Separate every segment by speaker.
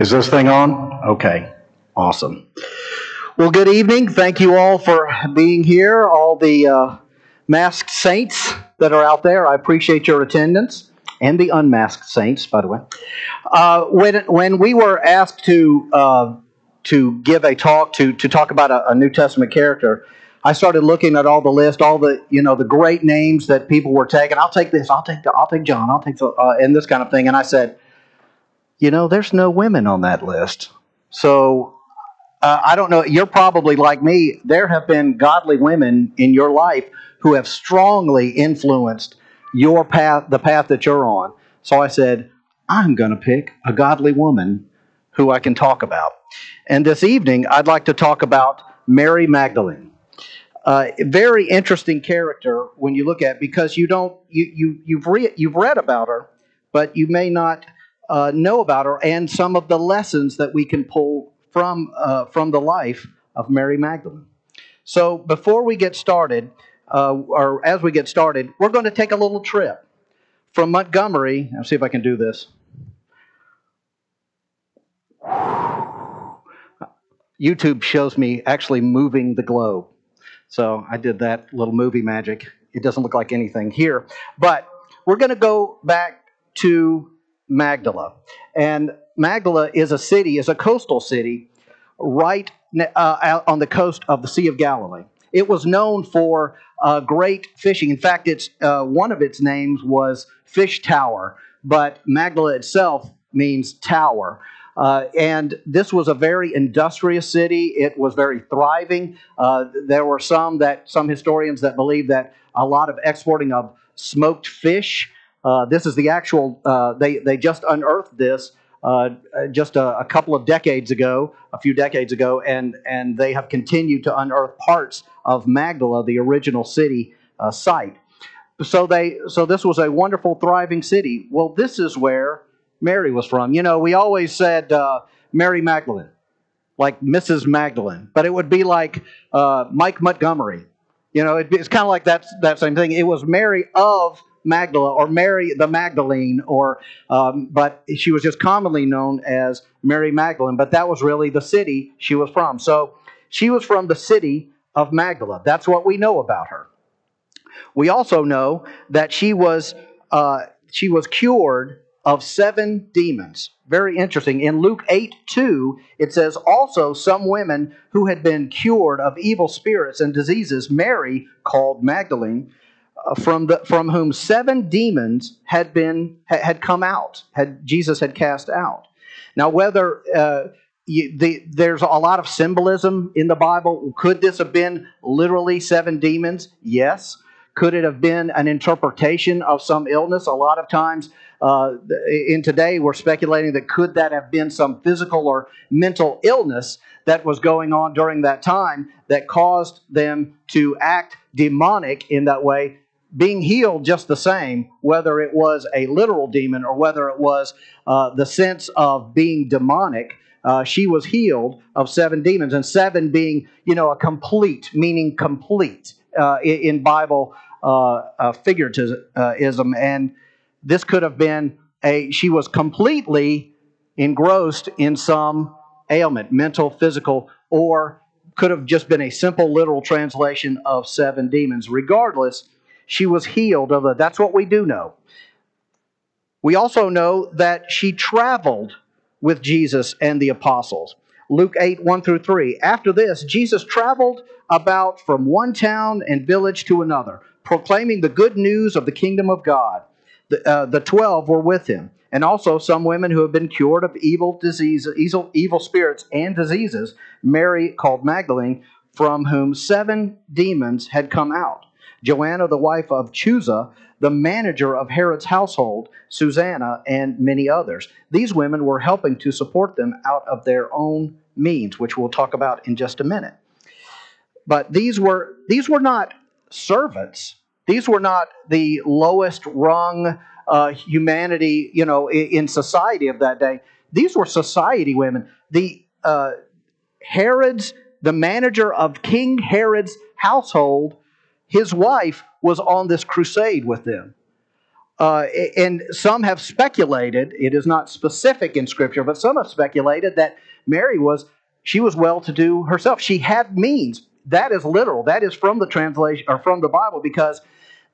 Speaker 1: Is this thing on? Okay, awesome. Well, good evening. Thank you all for being here, all the uh, masked saints that are out there. I appreciate your attendance, and the unmasked saints, by the way. Uh, when, when we were asked to, uh, to give a talk, to, to talk about a, a New Testament character, I started looking at all the list, all the you know the great names that people were taking. I'll take this. I'll take. the, I'll take John. I'll take the, uh, and this kind of thing. And I said, you know, there's no women on that list. So uh, I don't know. You're probably like me. There have been godly women in your life who have strongly influenced your path, the path that you're on. So I said, I'm going to pick a godly woman who I can talk about. And this evening, I'd like to talk about Mary Magdalene. Uh, very interesting character when you look at because you don't you, you you've read you've read about her, but you may not uh, know about her and some of the lessons that we can pull from uh, from the life of Mary Magdalene. So before we get started, uh, or as we get started, we're going to take a little trip from Montgomery. I'll see if I can do this. YouTube shows me actually moving the globe. So I did that little movie magic. It doesn't look like anything here. But we're going to go back to Magdala. And Magdala is a city, is a coastal city right uh, on the coast of the Sea of Galilee. It was known for uh, great fishing. In fact, it's uh, one of its names was Fish Tower, but Magdala itself means tower. Uh, and this was a very industrious city. It was very thriving. Uh, there were some that some historians that believe that a lot of exporting of smoked fish. Uh, this is the actual. Uh, they they just unearthed this uh, just a, a, couple of decades ago, a few decades ago, and and they have continued to unearth parts of Magdala, the original city uh, site. So they so this was a wonderful, thriving city. Well, this is where Mary was from. You know, we always said uh, Mary Magdalene, like Mrs. Magdalene, but it would be like Mike Montgomery. You know, it, it's kind of like that, that same thing. It was Mary of Magdala or Mary the Magdalene, or um, but she was just commonly known as Mary Magdalene. But that was really the city she was from. So she was from the city of Magdala. That's what we know about her. We also know that she was uh, she was cured of seven demons. Very interesting. In Luke 8 2, it says, Also, some women who had been cured of evil spirits and diseases, Mary, called Magdalene, from, the, from whom seven demons had, been, had come out, had Jesus had cast out. Now, whether uh, you, the, there's a lot of symbolism in the Bible, could this have been literally seven demons? Yes. Could it have been an interpretation of some illness? A lot of times, uh, in today, we're speculating that could that have been some physical or mental illness that was going on during that time that caused them to act demonic in that way, being healed just the same, whether it was a literal demon or whether it was uh, the sense of being demonic. Uh, she was healed of seven demons, and seven being, you know, a complete, meaning complete uh, in Bible uh, uh, figuratism. And this could have been a, she was completely engrossed in some ailment, mental, physical, or could have just been a simple literal translation of seven demons. Regardless, she was healed of it. That's what we do know. We also know that she traveled with Jesus and the apostles. Luke 8, 1 through 3. After this, Jesus traveled about from one town and village to another, proclaiming the good news of the kingdom of God the, uh, the 12 were with him, and also some women who have been cured of evil diseases, evil, evil spirits and diseases, Mary called Magdalene, from whom seven demons had come out. Joanna, the wife of Chuza, the manager of Herod's household, Susanna, and many others. These women were helping to support them out of their own means, which we'll talk about in just a minute. But these were these were not servants these were not the lowest rung uh, humanity, you know, in, society of that day. These were society women. The uh, Herod's, the manager of King Herod's household, his wife was on this crusade with them. uh, and some have speculated, it is not specific in Scripture, but some have speculated that Mary was, she was well to do herself. She had means. That is literal. That is from the translation, or from the Bible, because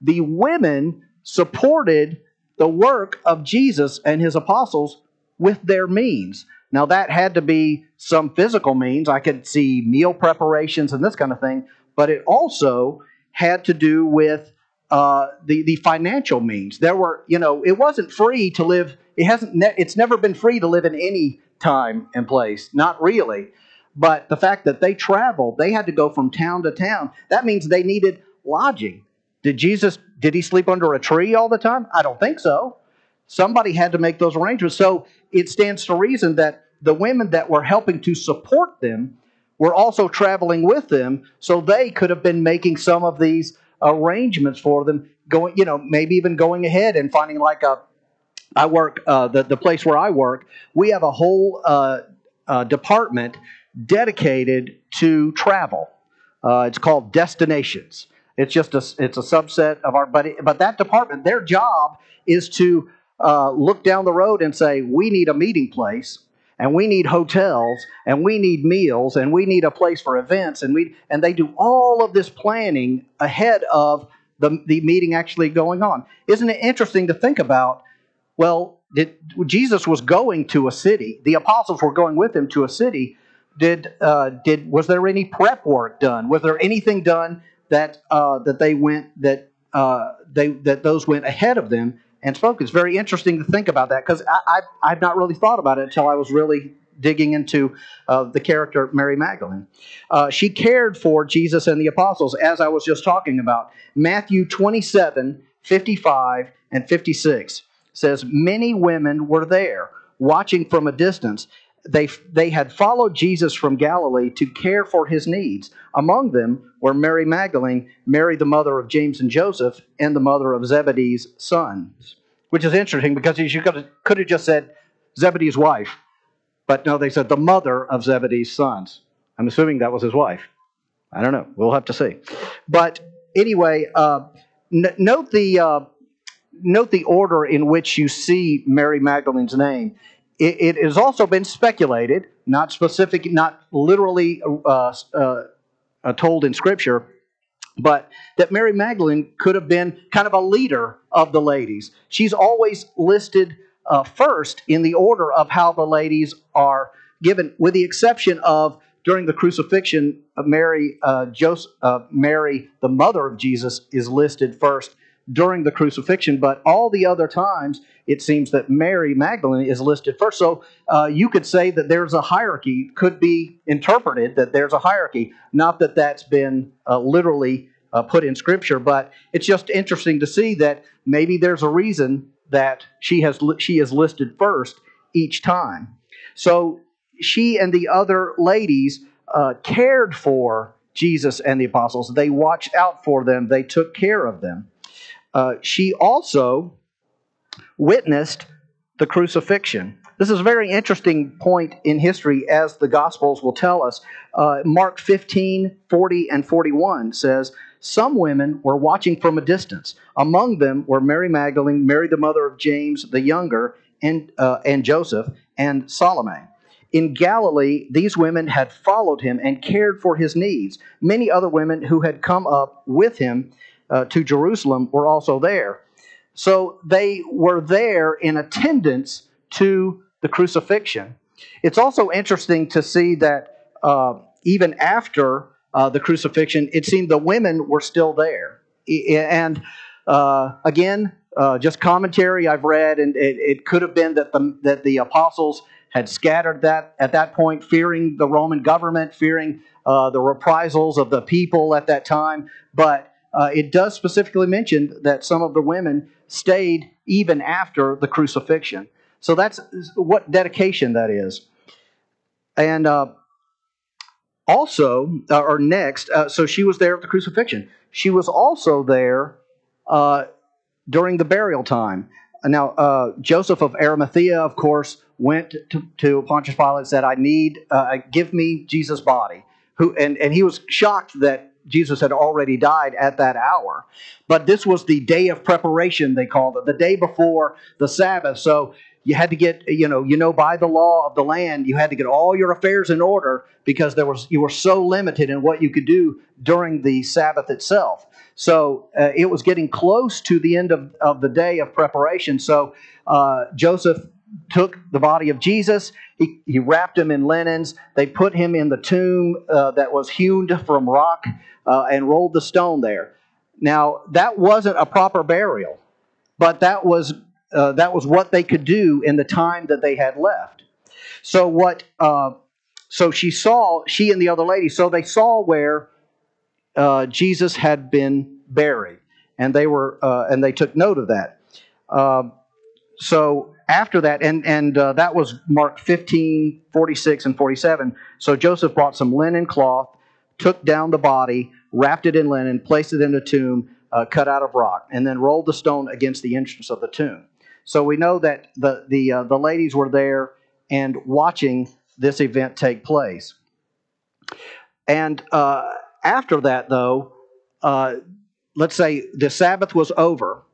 Speaker 1: the women supported the work of Jesus and his apostles with their means. Now, that had to be some physical means. I could see meal preparations and this kind of thing, but it also had to do with uh, the the financial means. There were, you know, it wasn't free to live. It hasn't. Ne- it's never been free to live in any time and place. Not really. But the fact that they traveled, they had to go from town to town. That means they needed lodging. Did Jesus? Did he sleep under a tree all the time? I don't think so. Somebody had to make those arrangements. So it stands to reason that the women that were helping to support them were also traveling with them, so they could have been making some of these arrangements for them going you know maybe even going ahead and finding like a i work uh, the, the place where i work we have a whole uh, uh, department dedicated to travel. Uh, it's called destinations. It's just a it's a subset of our buddy but that department their job is to uh, look down the road and say we need a meeting place and we need hotels and we need meals and we need a place for events and we and they do all of this planning ahead of the, the meeting actually going on. Isn't it interesting to think about well did, jesus was going to a city the apostles were going with him to a city. Did uh, did was there any prep work done? Was there anything done that uh, that they went that uh, they that those went ahead of them and spoke. It's very interesting to think about that because I, I, have not really thought about it until I was really digging into uh, the character Mary Magdalene. Uh, she cared for Jesus and the apostles, as I was just talking about. Matthew 27 55 and 56 says, Many women were there watching from a distance they, they had followed Jesus from Galilee to care for his needs. Among them were Mary Magdalene, Mary, the mother of James and Joseph, and the mother of Zebedee's sons. Which is interesting because you could have, just said Zebedee's wife, but no, they said the mother of Zebedee's sons. I'm assuming that was his wife. I don't know. We'll have to see. But anyway, uh, n- note the uh, note the order in which you see Mary Magdalene's name it, it has also been speculated, not specific, not literally uh, uh, uh, told in Scripture, but that Mary Magdalene could have been kind of a leader of the ladies. She's always listed uh, first in the order of how the ladies are given, with the exception of during the crucifixion, Mary, uh, Joseph, uh, Mary, the mother of Jesus, is listed first during the crucifixion, but all the other times it seems that Mary Magdalene is listed first. So uh, you could say that there's a hierarchy, could be interpreted that there's a hierarchy. Not that that's been uh, literally uh, put in Scripture, but it's just interesting to see that maybe there's a reason that she has she is listed first each time. So she and the other ladies uh, cared for Jesus and the apostles. They watched out for them. They took care of them. Uh, she also witnessed the crucifixion. This is a very interesting point in history, as the Gospels will tell us. Uh, Mark 15, 40, and 41 says, Some women were watching from a distance. Among them were Mary Magdalene, Mary the mother of James the younger, and, uh, and Joseph, and Salome. In Galilee, these women had followed him and cared for his needs. Many other women who had come up with him uh, to Jerusalem were also there. So they were there in attendance to the crucifixion. It's also interesting to see that uh, even after uh, the crucifixion, it seemed the women were still there. And uh, again, uh, just commentary I've read, and it, it, could have been that the, that the apostles had scattered that at that point, fearing the Roman government, fearing uh, the reprisals of the people at that time. But uh, it does specifically mention that some of the women stayed even after the crucifixion. So that's what dedication that is. And uh, also, uh, or next, uh, so she was there at the crucifixion. She was also there uh, during the burial time. Now, uh, Joseph of Arimathea, of course, went to, to Pontius Pilate and said, "I need, give me Jesus' body." Who and, and he was shocked that Jesus had already died at that hour. But this was the day of preparation, they called it, the day before the Sabbath. So you had to get, you know, you know, by the law of the land, you had to get all your affairs in order because there was you were so limited in what you could do during the Sabbath itself. So uh, it was getting close to the end of, of the day of preparation. So uh, Joseph took the body of Jesus, he, he wrapped him in linens, they put him in the tomb uh, that was hewn from rock uh, and rolled the stone there. Now, that wasn't a proper burial, but that was, uh, that was what they could do in the time that they had left. So, what, uh, so she saw, she and the other lady, so they saw where uh, Jesus had been buried, and they were, uh, and they took note of that. so, after that, and, and uh, that was Mark 15, 46, and 47. So Joseph brought some linen cloth, took down the body, wrapped it in linen, placed it in a tomb uh, cut out of rock, and then rolled the stone against the entrance of the tomb. So we know that the, the, uh, the ladies were there and watching this event take place. And uh, after that, though, uh, let's say the Sabbath was over.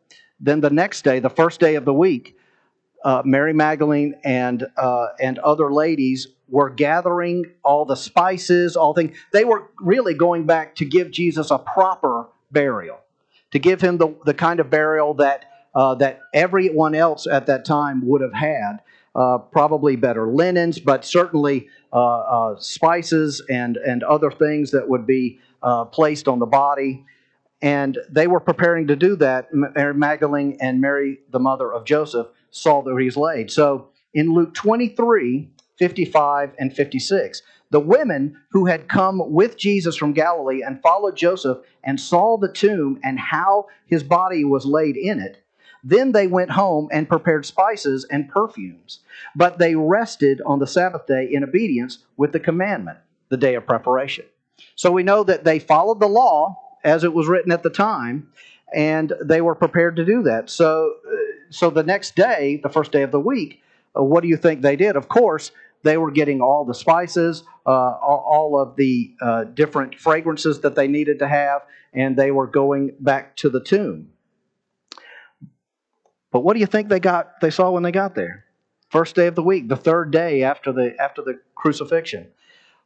Speaker 1: Then the next day, the first day of the week, uh, Mary Magdalene and uh, and other ladies were gathering all the spices, all things. They were really going back to give Jesus a proper burial, to give him the, the kind of burial that uh, that everyone else at that time would have had. Uh, probably better linens, but certainly uh, uh, spices and and other things that would be placed on the body. And they were preparing to do that. Mary Magdalene and Mary, the mother of Joseph, saw though he's laid. So in Luke 23, 55, and 56, the women who had come with Jesus from Galilee and followed Joseph and saw the tomb and how his body was laid in it, then they went home and prepared spices and perfumes. But they rested on the Sabbath day in obedience with the commandment, the day of preparation. So we know that they followed the law as it was written at the time, and they were prepared to do that. So, uh, so the next day, the first day of the week, uh, what do you think they did? Of course, they were getting all the spices, uh, all, of the uh, different fragrances that they needed to have, and they were going back to the tomb. But what do you think they got? They saw when they got there, first day of the week, the third day after the after the crucifixion.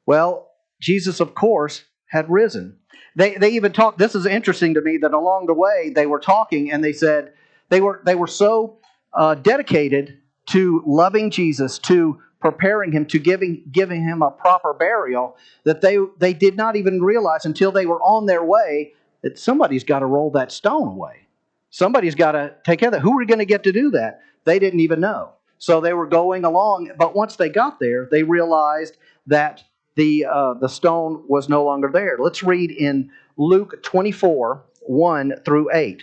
Speaker 1: Well, Jesus, of course, had risen. They, they even talked, this is interesting to me, that along the way they were talking and they said they were, they were so uh, dedicated to loving Jesus, to preparing him, to giving, giving him a proper burial, that they, they did not even realize until they were on their way that somebody's got to roll that stone away. Somebody's got to take care of that. Who are going to get to do that? They didn't even know. So they were going along, but once they got there, they realized that the, uh, the stone was no longer there. Let's read in Luke 24 1 through 8.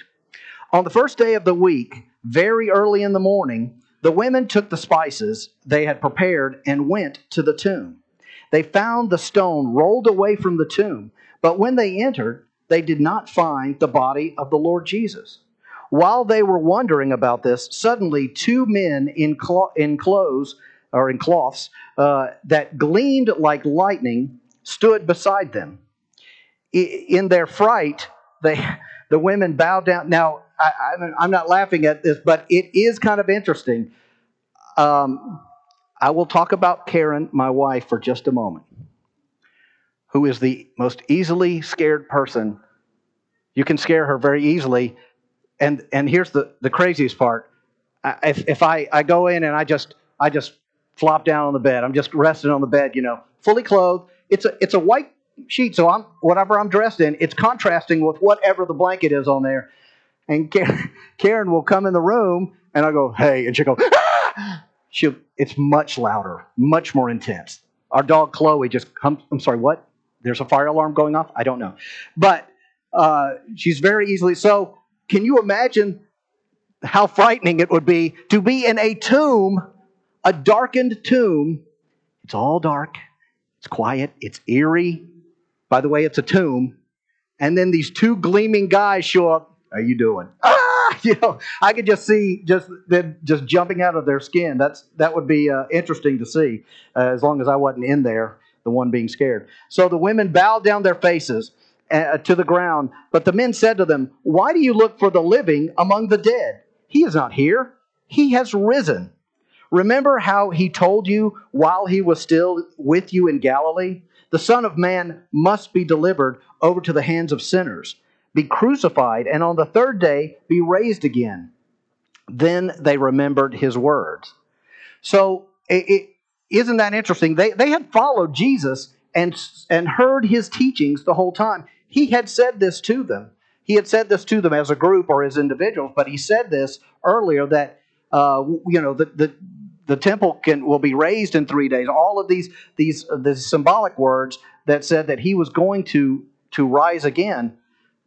Speaker 1: On the first day of the week, very early in the morning, the women took the spices they had prepared and went to the tomb. They found the stone rolled away from the tomb, but when they entered, they did not find the body of the Lord Jesus. While they were wondering about this, suddenly two men in, clo- in clothes or in cloths uh, that gleamed like lightning stood beside them. In their fright, they, the women bow down. Now, I, am not laughing at this, but it is kind of interesting. Um, I will talk about Karen, my wife, for just a moment, who is the most easily scared person. You can scare her very easily. And, and here's the, the craziest part. If, if I, I go in and I just, I just flop down on the bed. I'm just resting on the bed, you know, fully clothed. It's a it's a white sheet, so I'm whatever I'm dressed in, it's contrasting with whatever the blanket is on there. And Karen, will come in the room, and I go, "Hey," and she'll go, ah! She it's much louder, much more intense. Our dog Chloe just comes. I'm sorry, what? There's a fire alarm going off. I don't know, but uh, she's very easily. So, can you imagine how frightening it would be to be in a tomb a darkened tomb. It's all dark, it's quiet, it's eerie. By the way, it's a tomb. And then these two gleaming guys show up. Are you doing? Ah! You know, I could just see just them just jumping out of their skin. That's that would be uh, interesting to see, uh, as long as I wasn't in there, the one being scared. So the women bowed down their faces uh, to the ground. But the men said to them, Why do you look for the living among the dead? He is not here, he has risen. Remember how he told you while he was still with you in Galilee? The Son of Man must be delivered over to the hands of sinners, be crucified, and on the third day be raised again. Then they remembered his words. So, it, is not that interesting? They, they had followed Jesus and, and heard his teachings the whole time. He had said this to them. He had said this to them as a group or as individuals, but he said this earlier that uh, you know the, the the temple can will be raised in three days. All of these these uh, the symbolic words that said that he was going to to rise again,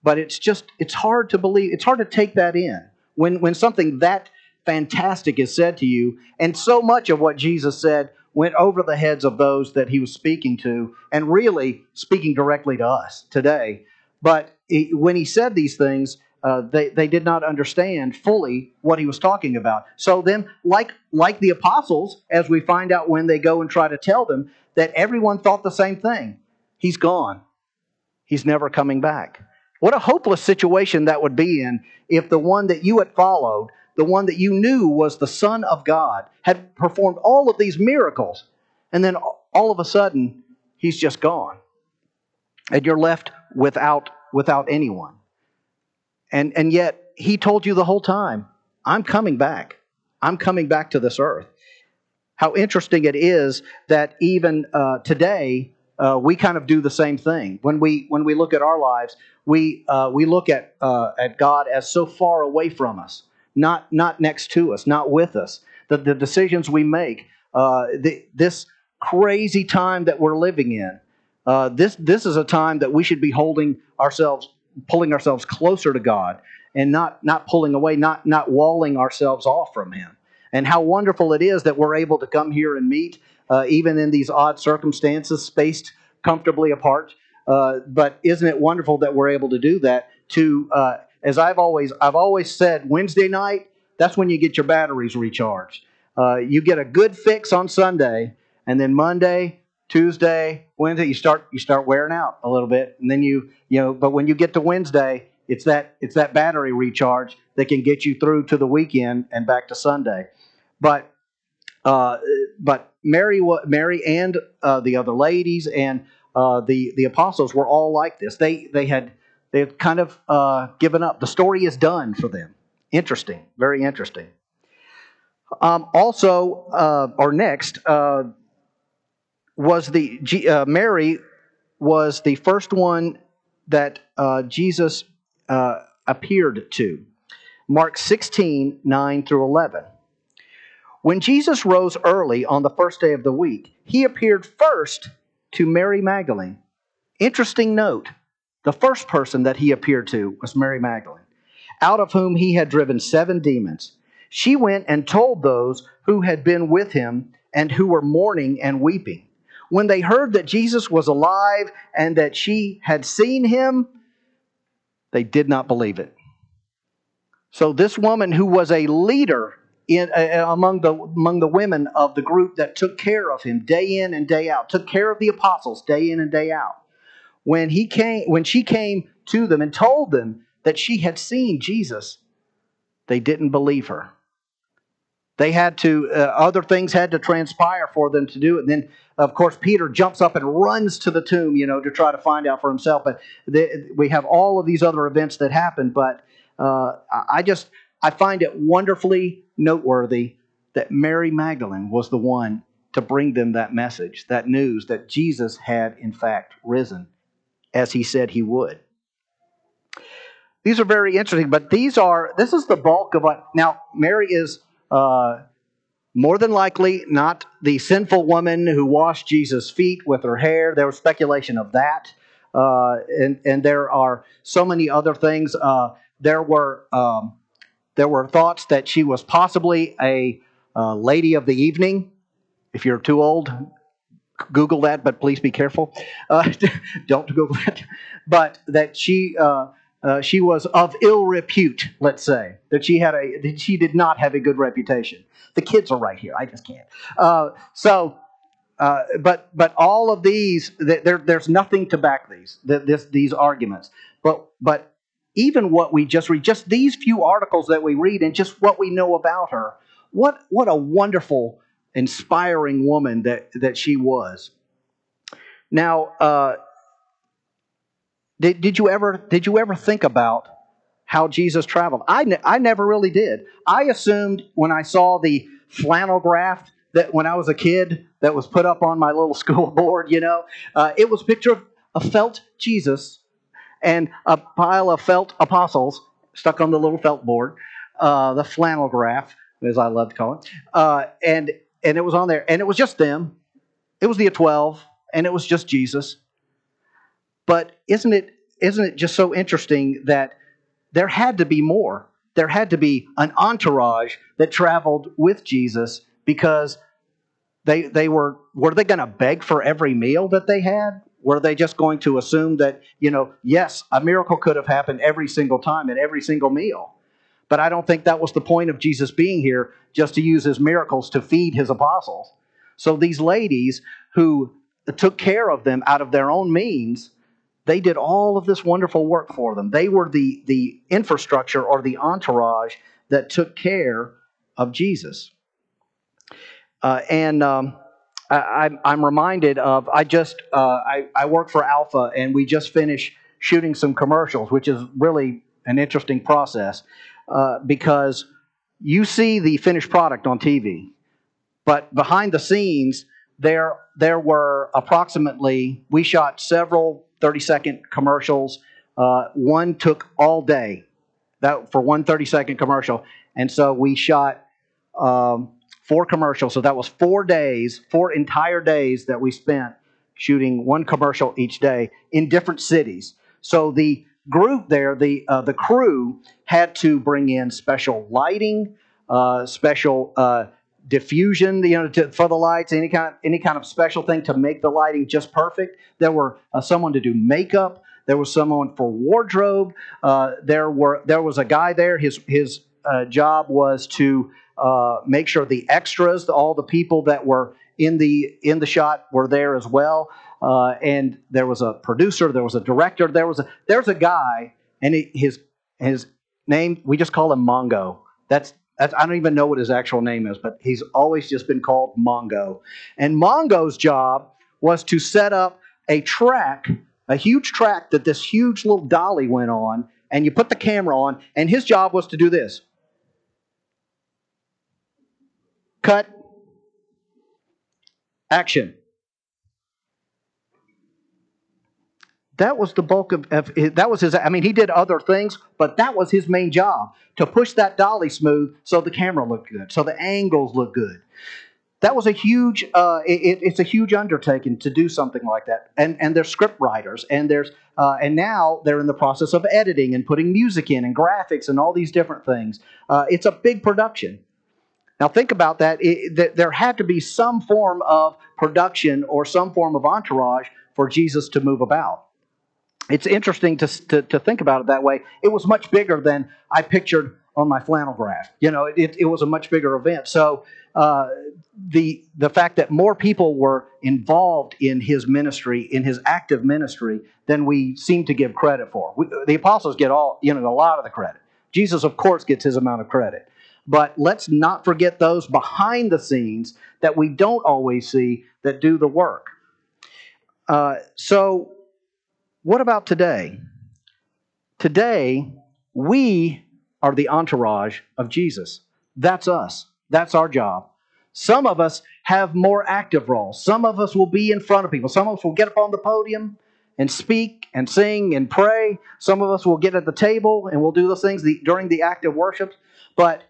Speaker 1: but it's just it's hard to believe. It's hard to take that in when when something that fantastic is said to you, and so much of what Jesus said went over the heads of those that he was speaking to, and really speaking directly to us today. But when he said these things, uh, they, they did not understand fully what he was talking about. So then, like, like the apostles, as we find out when they go and try to tell them, that everyone thought the same thing. He's gone. He's never coming back. What a hopeless situation that would be in if the one that you had followed the one that you knew was the Son of God, had performed all of these miracles, and then all of a sudden, he's just gone. And you're left without, without anyone. And, and yet, he told you the whole time, I'm coming back. I'm coming back to this earth. How interesting it is that even uh, today, uh, we kind of do the same thing. When we, when we look at our lives, we, uh, we look at, uh, at God as so far away from us not, not next to us, not with us. The, the decisions we make, uh, the, this crazy time that we're living in, uh, this, this is a time that we should be holding ourselves, pulling ourselves closer to God and not, not pulling away, not, not walling ourselves off from Him. And how wonderful it is that we're able to come here and meet, uh, even in these odd circumstances, spaced comfortably apart. Uh, but isn't it wonderful that we're able to do that to uh, as I've always I've always said, Wednesday night that's when you get your batteries recharged. Uh, you get a good fix on Sunday, and then Monday, Tuesday, Wednesday, you start you start wearing out a little bit, and then you you know. But when you get to Wednesday, it's that it's that battery recharge that can get you through to the weekend and back to Sunday. But uh, but Mary Mary and uh, the other ladies and uh, the the apostles were all like this. They they had They've kind of uh, given up. The story is done for them. Interesting, very interesting. Um, also, uh, or next, uh, was the uh, Mary was the first one that uh, Jesus uh, appeared to. Mark 16, 9 through 11. When Jesus rose early on the first day of the week, he appeared first to Mary Magdalene. Interesting note the first person that he appeared to was Mary Magdalene, out of whom he had driven seven demons. She went and told those who had been with him and who were mourning and weeping. When they heard that Jesus was alive and that she had seen him, they did not believe it. So, this woman who was a leader in, uh, among, the, among the women of the group that took care of him day in and day out, took care of the apostles day in and day out, when he came when she came to them and told them that she had seen Jesus, they didn't believe her. They had to uh, other things had to transpire for them to do it. And then of course Peter jumps up and runs to the tomb, you know, to try to find out for himself. But they, we have all of these other events that happen. But uh, I just I find it wonderfully noteworthy that Mary Magdalene was the one to bring them that message, that news that Jesus had in fact risen as he said he would. These are very interesting, but these are, this is the bulk of what, now, Mary is uh, more than likely not the sinful woman who washed Jesus' feet with her hair. There was speculation of that. Uh, and, and there are so many other things. Uh, there were um, there were thoughts that she was possibly a uh, lady of the evening. If you're too old, Google that, but please be careful. Uh, don't Google that. But that she uh, she was of ill repute. Let's say that she had a that she did not have a good reputation. The kids are right here. I just can't. Uh, so uh, but but all of these, there, there's nothing to back these this, these arguments. But but even what we just read, just these few articles that we read, and just what we know about her, what what a wonderful, inspiring woman that that she was. Now, uh, did did you ever did you ever think about how Jesus traveled? I ne- I never really did. I assumed when I saw the flannel graph that when I was a kid that was put up on my little school board, you know, uh, it was a picture of a felt Jesus and a pile of felt apostles stuck on the little felt board, uh, the flannel graph, as I love to call it, uh, and and it was on there, and it was just them. It was the twelve, and it was just Jesus. But isn't it isn't it just so interesting that there had to be more? There had to be an entourage that traveled with Jesus because they they were were they going to beg for every meal that they had? Were they just going to assume that, you know, yes, a miracle could have happened every single time at every single meal? But I don't think that was the point of Jesus being here, just to use his miracles to feed his apostles. So these ladies who took care of them out of their own means, they did all of this wonderful work for them. They were the, the infrastructure or the entourage that took care of Jesus. Uh, and um, I, am reminded of I just uh, I, I work for Alpha and we just finished shooting some commercials, which is really an interesting process uh, because you see the finished product on TV, but behind the scenes there there were approximately we shot several 30 second commercials. Uh, one took all day that for one 30 second commercial, and so we shot. Um, four commercials. So that was four days, four entire days that we spent shooting one commercial each day in different cities. So the group there, the uh, the crew had to bring in special lighting, uh, special uh, diffusion, you know, to, for the lights, any kind any kind of special thing to make the lighting just perfect. There were uh, someone to do makeup. There was someone for wardrobe. Uh, there were there was a guy there. His his uh, job was to uh, make sure the extras, all the people that were in the in the shot were there as well. Uh, and there was a producer, there was a director, there was a there's a guy, and he, his his name we just call him Mongo. That's that's, I don't even know what his actual name is, but he's always just been called Mongo. And Mongo's job was to set up a track, a huge track that this huge little dolly went on, and you put the camera on, and his job was to do this. Cut. Action. That was the bulk of, of, that was his. I mean, he did other things, but that was his main job to push that dolly smooth so the camera looked good, so the angles looked good. That was a huge. Uh, it, it's a huge undertaking to do something like that, and and there's script writers, and there's uh, and now they're in the process of editing and putting music in and graphics and all these different things. Uh, it's a big production. Now, think about that. It, that there had to be some form of production or some form of entourage for Jesus to move about. It's interesting to, to, to, think about it that way. It was much bigger than I pictured on my flannel graph. You know, it, it was a much bigger event. So, uh, the, the fact that more people were involved in his ministry, in his active ministry, than we seem to give credit for. We, the apostles get all, you know, a lot of the credit. Jesus, of course, gets his amount of credit. But let's not forget those behind the scenes that we don't always see that do the work. Uh, so, what about today? Today, we are the entourage of Jesus. That's us. That's our job. Some of us have more active roles. Some of us will be in front of people. Some of us will get up on the podium and speak and sing and pray. Some of us will get at the table and we'll do those things during the active worship. But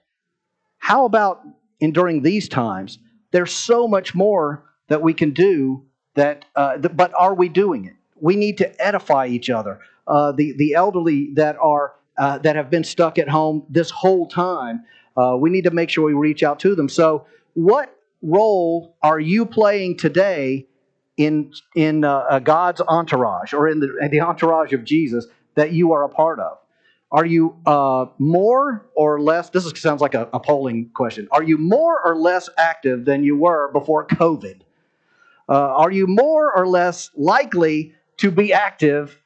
Speaker 1: how about in during these times? There's so much more that we can do that, uh, th- but are we doing it? We need to edify each other. Uh, the the elderly that are uh, that have been stuck at home this whole time, uh, we need to make sure we reach out to them. So, what role are you playing today in in uh, God's entourage or in the, in the entourage of Jesus that you are a part of? Are you uh, more or less? This is, sounds like a, a, polling question. Are you more or less active than you were before COVID? Uh, are you more or less likely to be active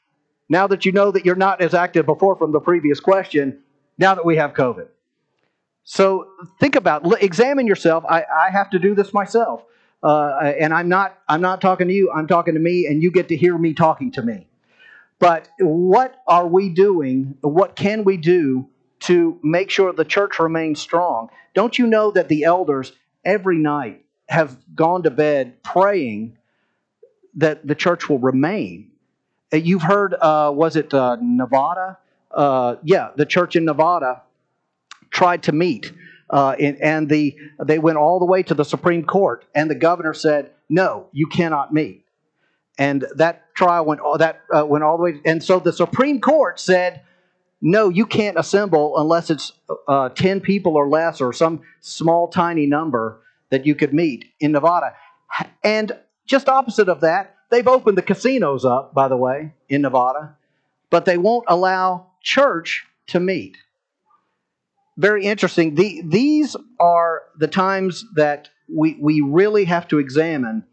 Speaker 1: now that you know that you're not as active before from the previous question, now that we have COVID? So think about, examine yourself. I, I have to do this myself. Uh, and I'm not, I'm not talking to you, I'm talking to me, and you get to hear me talking to me. But what are we doing? What can we do to make sure the church remains strong? Don't you know that the elders every night have gone to bed praying that the church will remain? Uh, you've heard, uh, was it uh, Nevada? Uh, yeah, the church in Nevada tried to meet. Uh, and, and the, they went all the way to the Supreme Court, and the governor said, No, you cannot meet. And that trial went, that, uh, went all the way. And so the Supreme Court said, No, you can't assemble unless it's uh, 10 people or less, or some small, tiny number that you could meet in Nevada. And just opposite of that, they've opened the casinos up, by the way, in Nevada, but they won't allow church to meet very interesting. The, these are the times that we, we really have to examine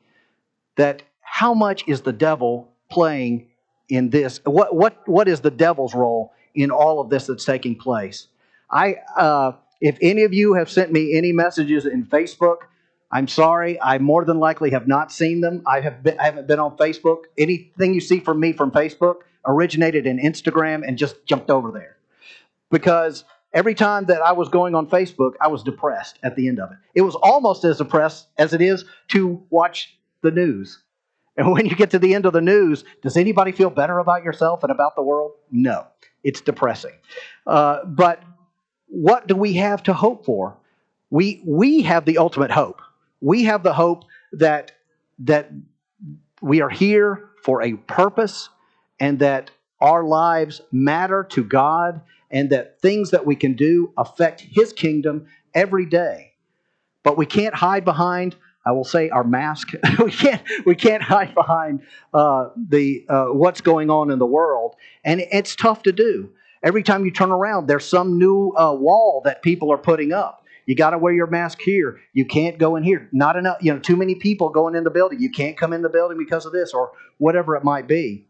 Speaker 1: that how much is the devil playing in this? What, what, what is the devil's role in all of this that's taking place? I, uh, if any of you have sent me any messages in Facebook, I'm sorry. I more than likely have not seen them. I have been, I haven't been on Facebook. Anything you see from me from Facebook originated in Instagram and just jumped over there because every time that I was going on Facebook, I was depressed at the end of it. It was almost as depressed as it is to watch the news. And when you get to the end of the news, does anybody feel better about yourself and about the world? No, it's depressing. Uh, but what do we have to hope for? We, we have the ultimate hope. We have the hope that, that we are here for a purpose and that our lives matter to God and that things that we can do affect His kingdom every day. But we can't hide behind, I will say, our mask. we can't we can't hide behind uh, the uh, what's going on in the world, and it's tough to do. Every time you turn around, there's some new uh, wall that people are putting up. You got to wear your mask here. You can't go in here. Not enough, you know, too many people going in the building. You can't come in the building because of this or whatever it might be.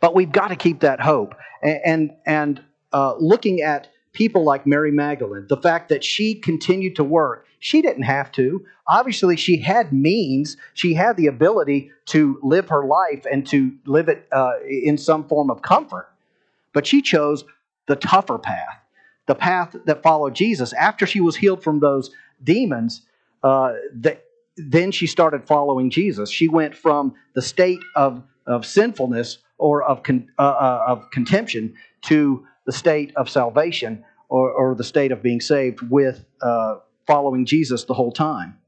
Speaker 1: But we've got to keep that hope. And, and, and uh, looking at people like Mary Magdalene, the fact that she continued to work, she didn't have to. Obviously, she had means, she had the ability to live her life and to live it uh, in some form of comfort. But she chose the tougher path, the path that followed Jesus. After she was healed from those demons, uh, then she started following Jesus. She went from the state of, of sinfulness or of, con, uh, uh of contemption to the state of salvation or, or the state of being saved with uh, following Jesus the whole time.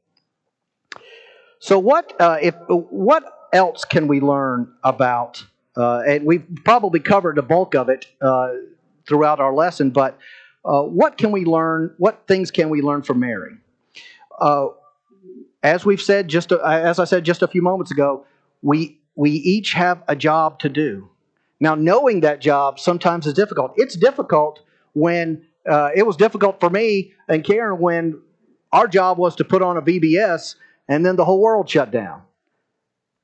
Speaker 1: So, what uh, if what else can we learn about? Uh, and we've probably covered the bulk of it throughout our lesson, but uh, what can we learn? What things can we learn from Mary? Uh, as we've said, just as I said just a few moments ago, we we each have a job to do. Now, knowing that job sometimes is difficult. It's difficult when uh, it was difficult for me and Karen when our job was to put on a VBS and then the whole world shut down.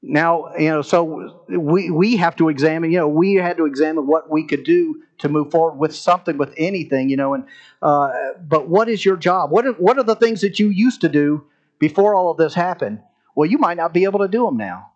Speaker 1: Now, you know, so we, we have to examine, you know, we had to examine what we could do to move forward with something, with anything, you know, and, uh, but what is your job? What are, what are the things that you used to do before all of this happened? Well, you might not be able to do them now.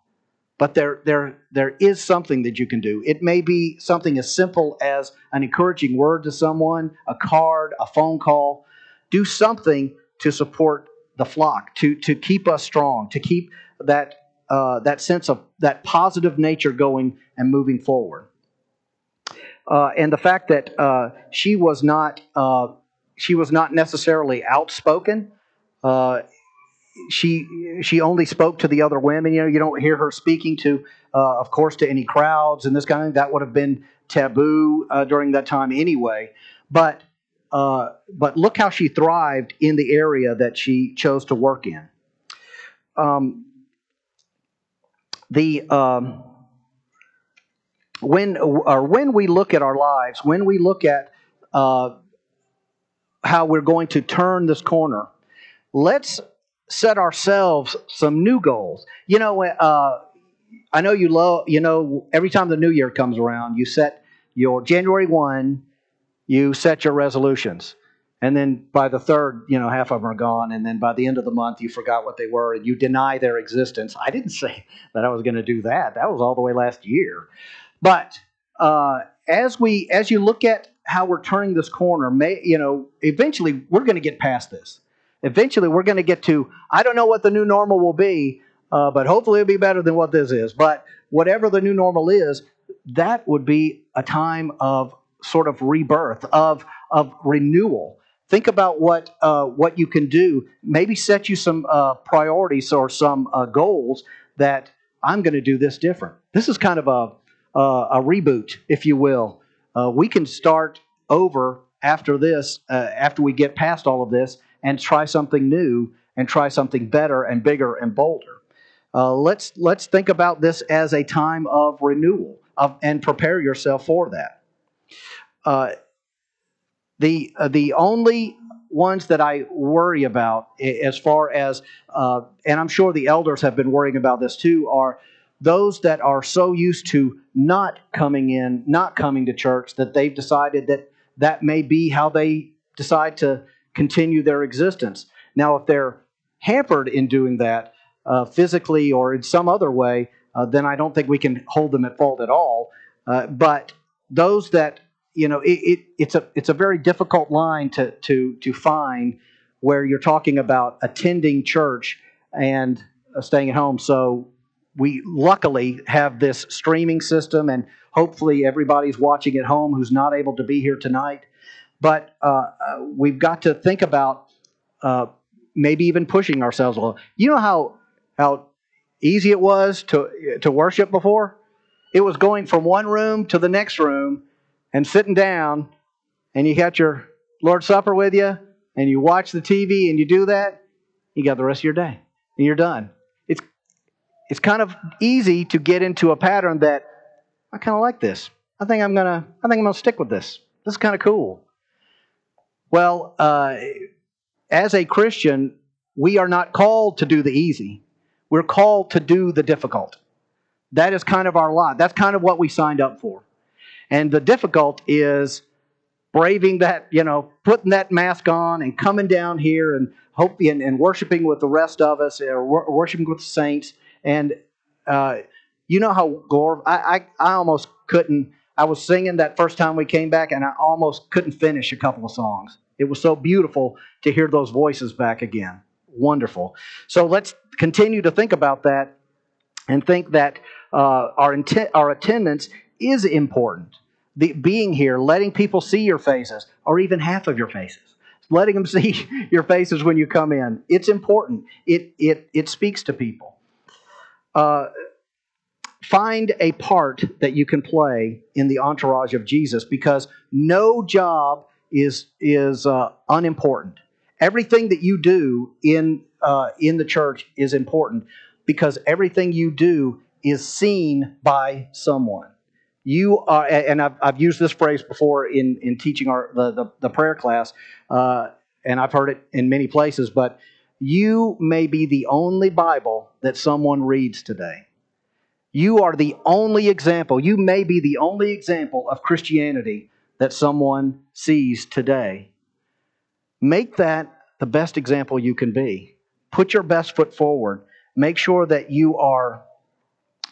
Speaker 1: But there, there, there is something that you can do. It may be something as simple as an encouraging word to someone, a card, a phone call. Do something to support the flock, to, to keep us strong, to keep that, uh, that sense of that positive nature going and moving forward. Uh, and the fact that uh, she was not uh, she was not necessarily outspoken uh, she she only spoke to the other women. You know, you don't hear her speaking to, uh, of course, to any crowds and this kind of thing. That would have been taboo during that time anyway. But but look how she thrived in the area that she chose to work in. Um, the um, when or when we look at our lives, when we look at uh, how we're going to turn this corner, let's set ourselves some new goals. You know, uh, I know you love. You know, every time the new year comes around, you set your January one. You set your resolutions, and then by the third, you know, half of them are gone, and then by the end of the month, you forgot what they were, and you deny their existence. I didn't say that I was going to do that. That was all the way last year, but uh, as we as you look at how we're turning this corner, may you know, eventually we're going to get past this. Eventually, we're going to get to I don't know what the new normal will be, uh, but hopefully it'll be better than what this is. But whatever the new normal is, that would be a time of sort of rebirth, of of renewal. Think about what uh, what you can do. Maybe set you some uh, priorities or some uh, goals that I'm going to do this different. This is kind of a a reboot, if you will. Uh, we can start over after this, uh, after we get past all of this, and try something new and try something better and bigger and bolder. Uh, let's let's think about this as a time of renewal of, and prepare yourself for that. Uh, the uh, the only ones that I worry about, as far as, and I'm sure the elders have been worrying about this too, are those that are so used to not coming in, not coming to church, that they've decided that that may be how they decide to continue their existence. Now, if they're hampered in doing that uh, physically or in some other way, uh, then I don't think we can hold them at fault at all. Uh, but those that you know, it, it, it's a it's a very difficult line to to to find where you're talking about attending church and uh, staying at home. So we luckily have this streaming system, and hopefully everybody's watching at home who's not able to be here tonight. But uh, uh, we've got to think about uh, maybe even pushing ourselves a little. You know how how easy it was to to worship before? It was going from one room to the next room and sitting down, and you got your Lord's Supper with you, and you watch the TV, and you do that. You got the rest of your day, and you're done it's it's kind of easy to get into a pattern that I kind of like this. I think I'm gonna. I think I'm gonna stick with this. This is kind of cool. Well, uh, as a Christian, we are not called to do the easy. We're called to do the difficult. That is kind of our lot. That's kind of what we signed up for. And the difficult is braving that, you know, putting that mask on and coming down here and hoping and, and worshiping with the rest of us, or worshiping with the saints, and uh, you know how Gore, I, I, I almost couldn't, I was singing that first time we came back, and I almost couldn't finish a couple of songs. It was so beautiful to hear those voices back again. Wonderful. So let's continue to think about that and think that uh, our, intent, our attendance is important. The, being here, letting people see your faces, or even half of your faces, letting them see your faces when you come in. It's important. It, it, it speaks to people uh, find a part that you can play in the entourage of Jesus because no job is is uh, unimportant. Everything that you do in uh, in the church is important because everything you do is seen by someone. You are, and I've, I've used this phrase before in, in teaching our the, the, the prayer class, uh, and I've heard it in many places, but you may be the only Bible that someone reads today. You are the only example, you may be the only example of Christianity that someone sees today. Make that the best example you can be. Put your best foot forward. Make sure that you are,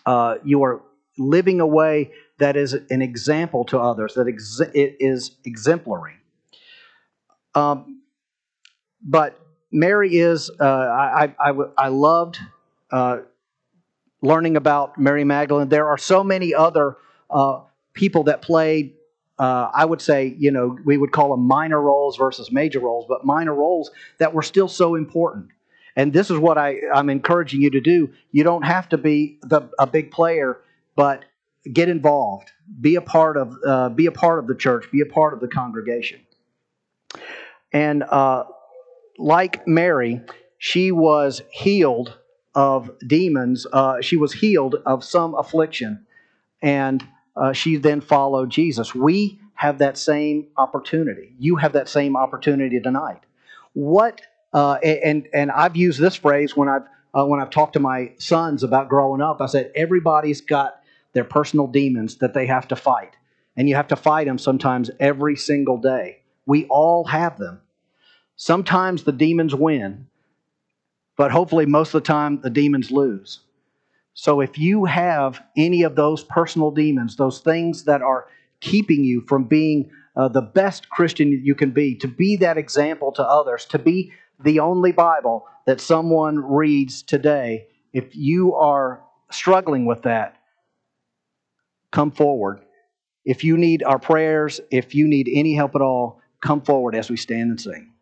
Speaker 1: uh, you are living a way that is an example to others, that ex- it is exemplary. Um, but Mary is, uh, I, I, I, loved uh, learning about Mary Magdalene. There are so many other uh, people that played, uh, I would say, you know, we would call them minor roles versus major roles, but minor roles that were still so important. And this is what I, I'm encouraging you to do. You don't have to be the, a big player, but get involved. Be a part of, uh, be a part of the church. Be a part of the congregation. And uh, like Mary, she was healed of demons. Uh, she was healed of some affliction, and uh, she then followed Jesus. We have that same opportunity. You have that same opportunity tonight. What uh, and and I've used this phrase when I've uh, when I've talked to my sons about growing up. I said everybody's got their personal demons that they have to fight, and you have to fight them sometimes every single day. We all have them. Sometimes the demons win, but hopefully most of the time the demons lose. So if you have any of those personal demons, those things that are keeping you from being uh, the best Christian you can be, to be that example to others, to be the only Bible that someone reads today, if you are struggling with that, come forward. If you need our prayers, if you need any help at all, come forward as we stand and sing.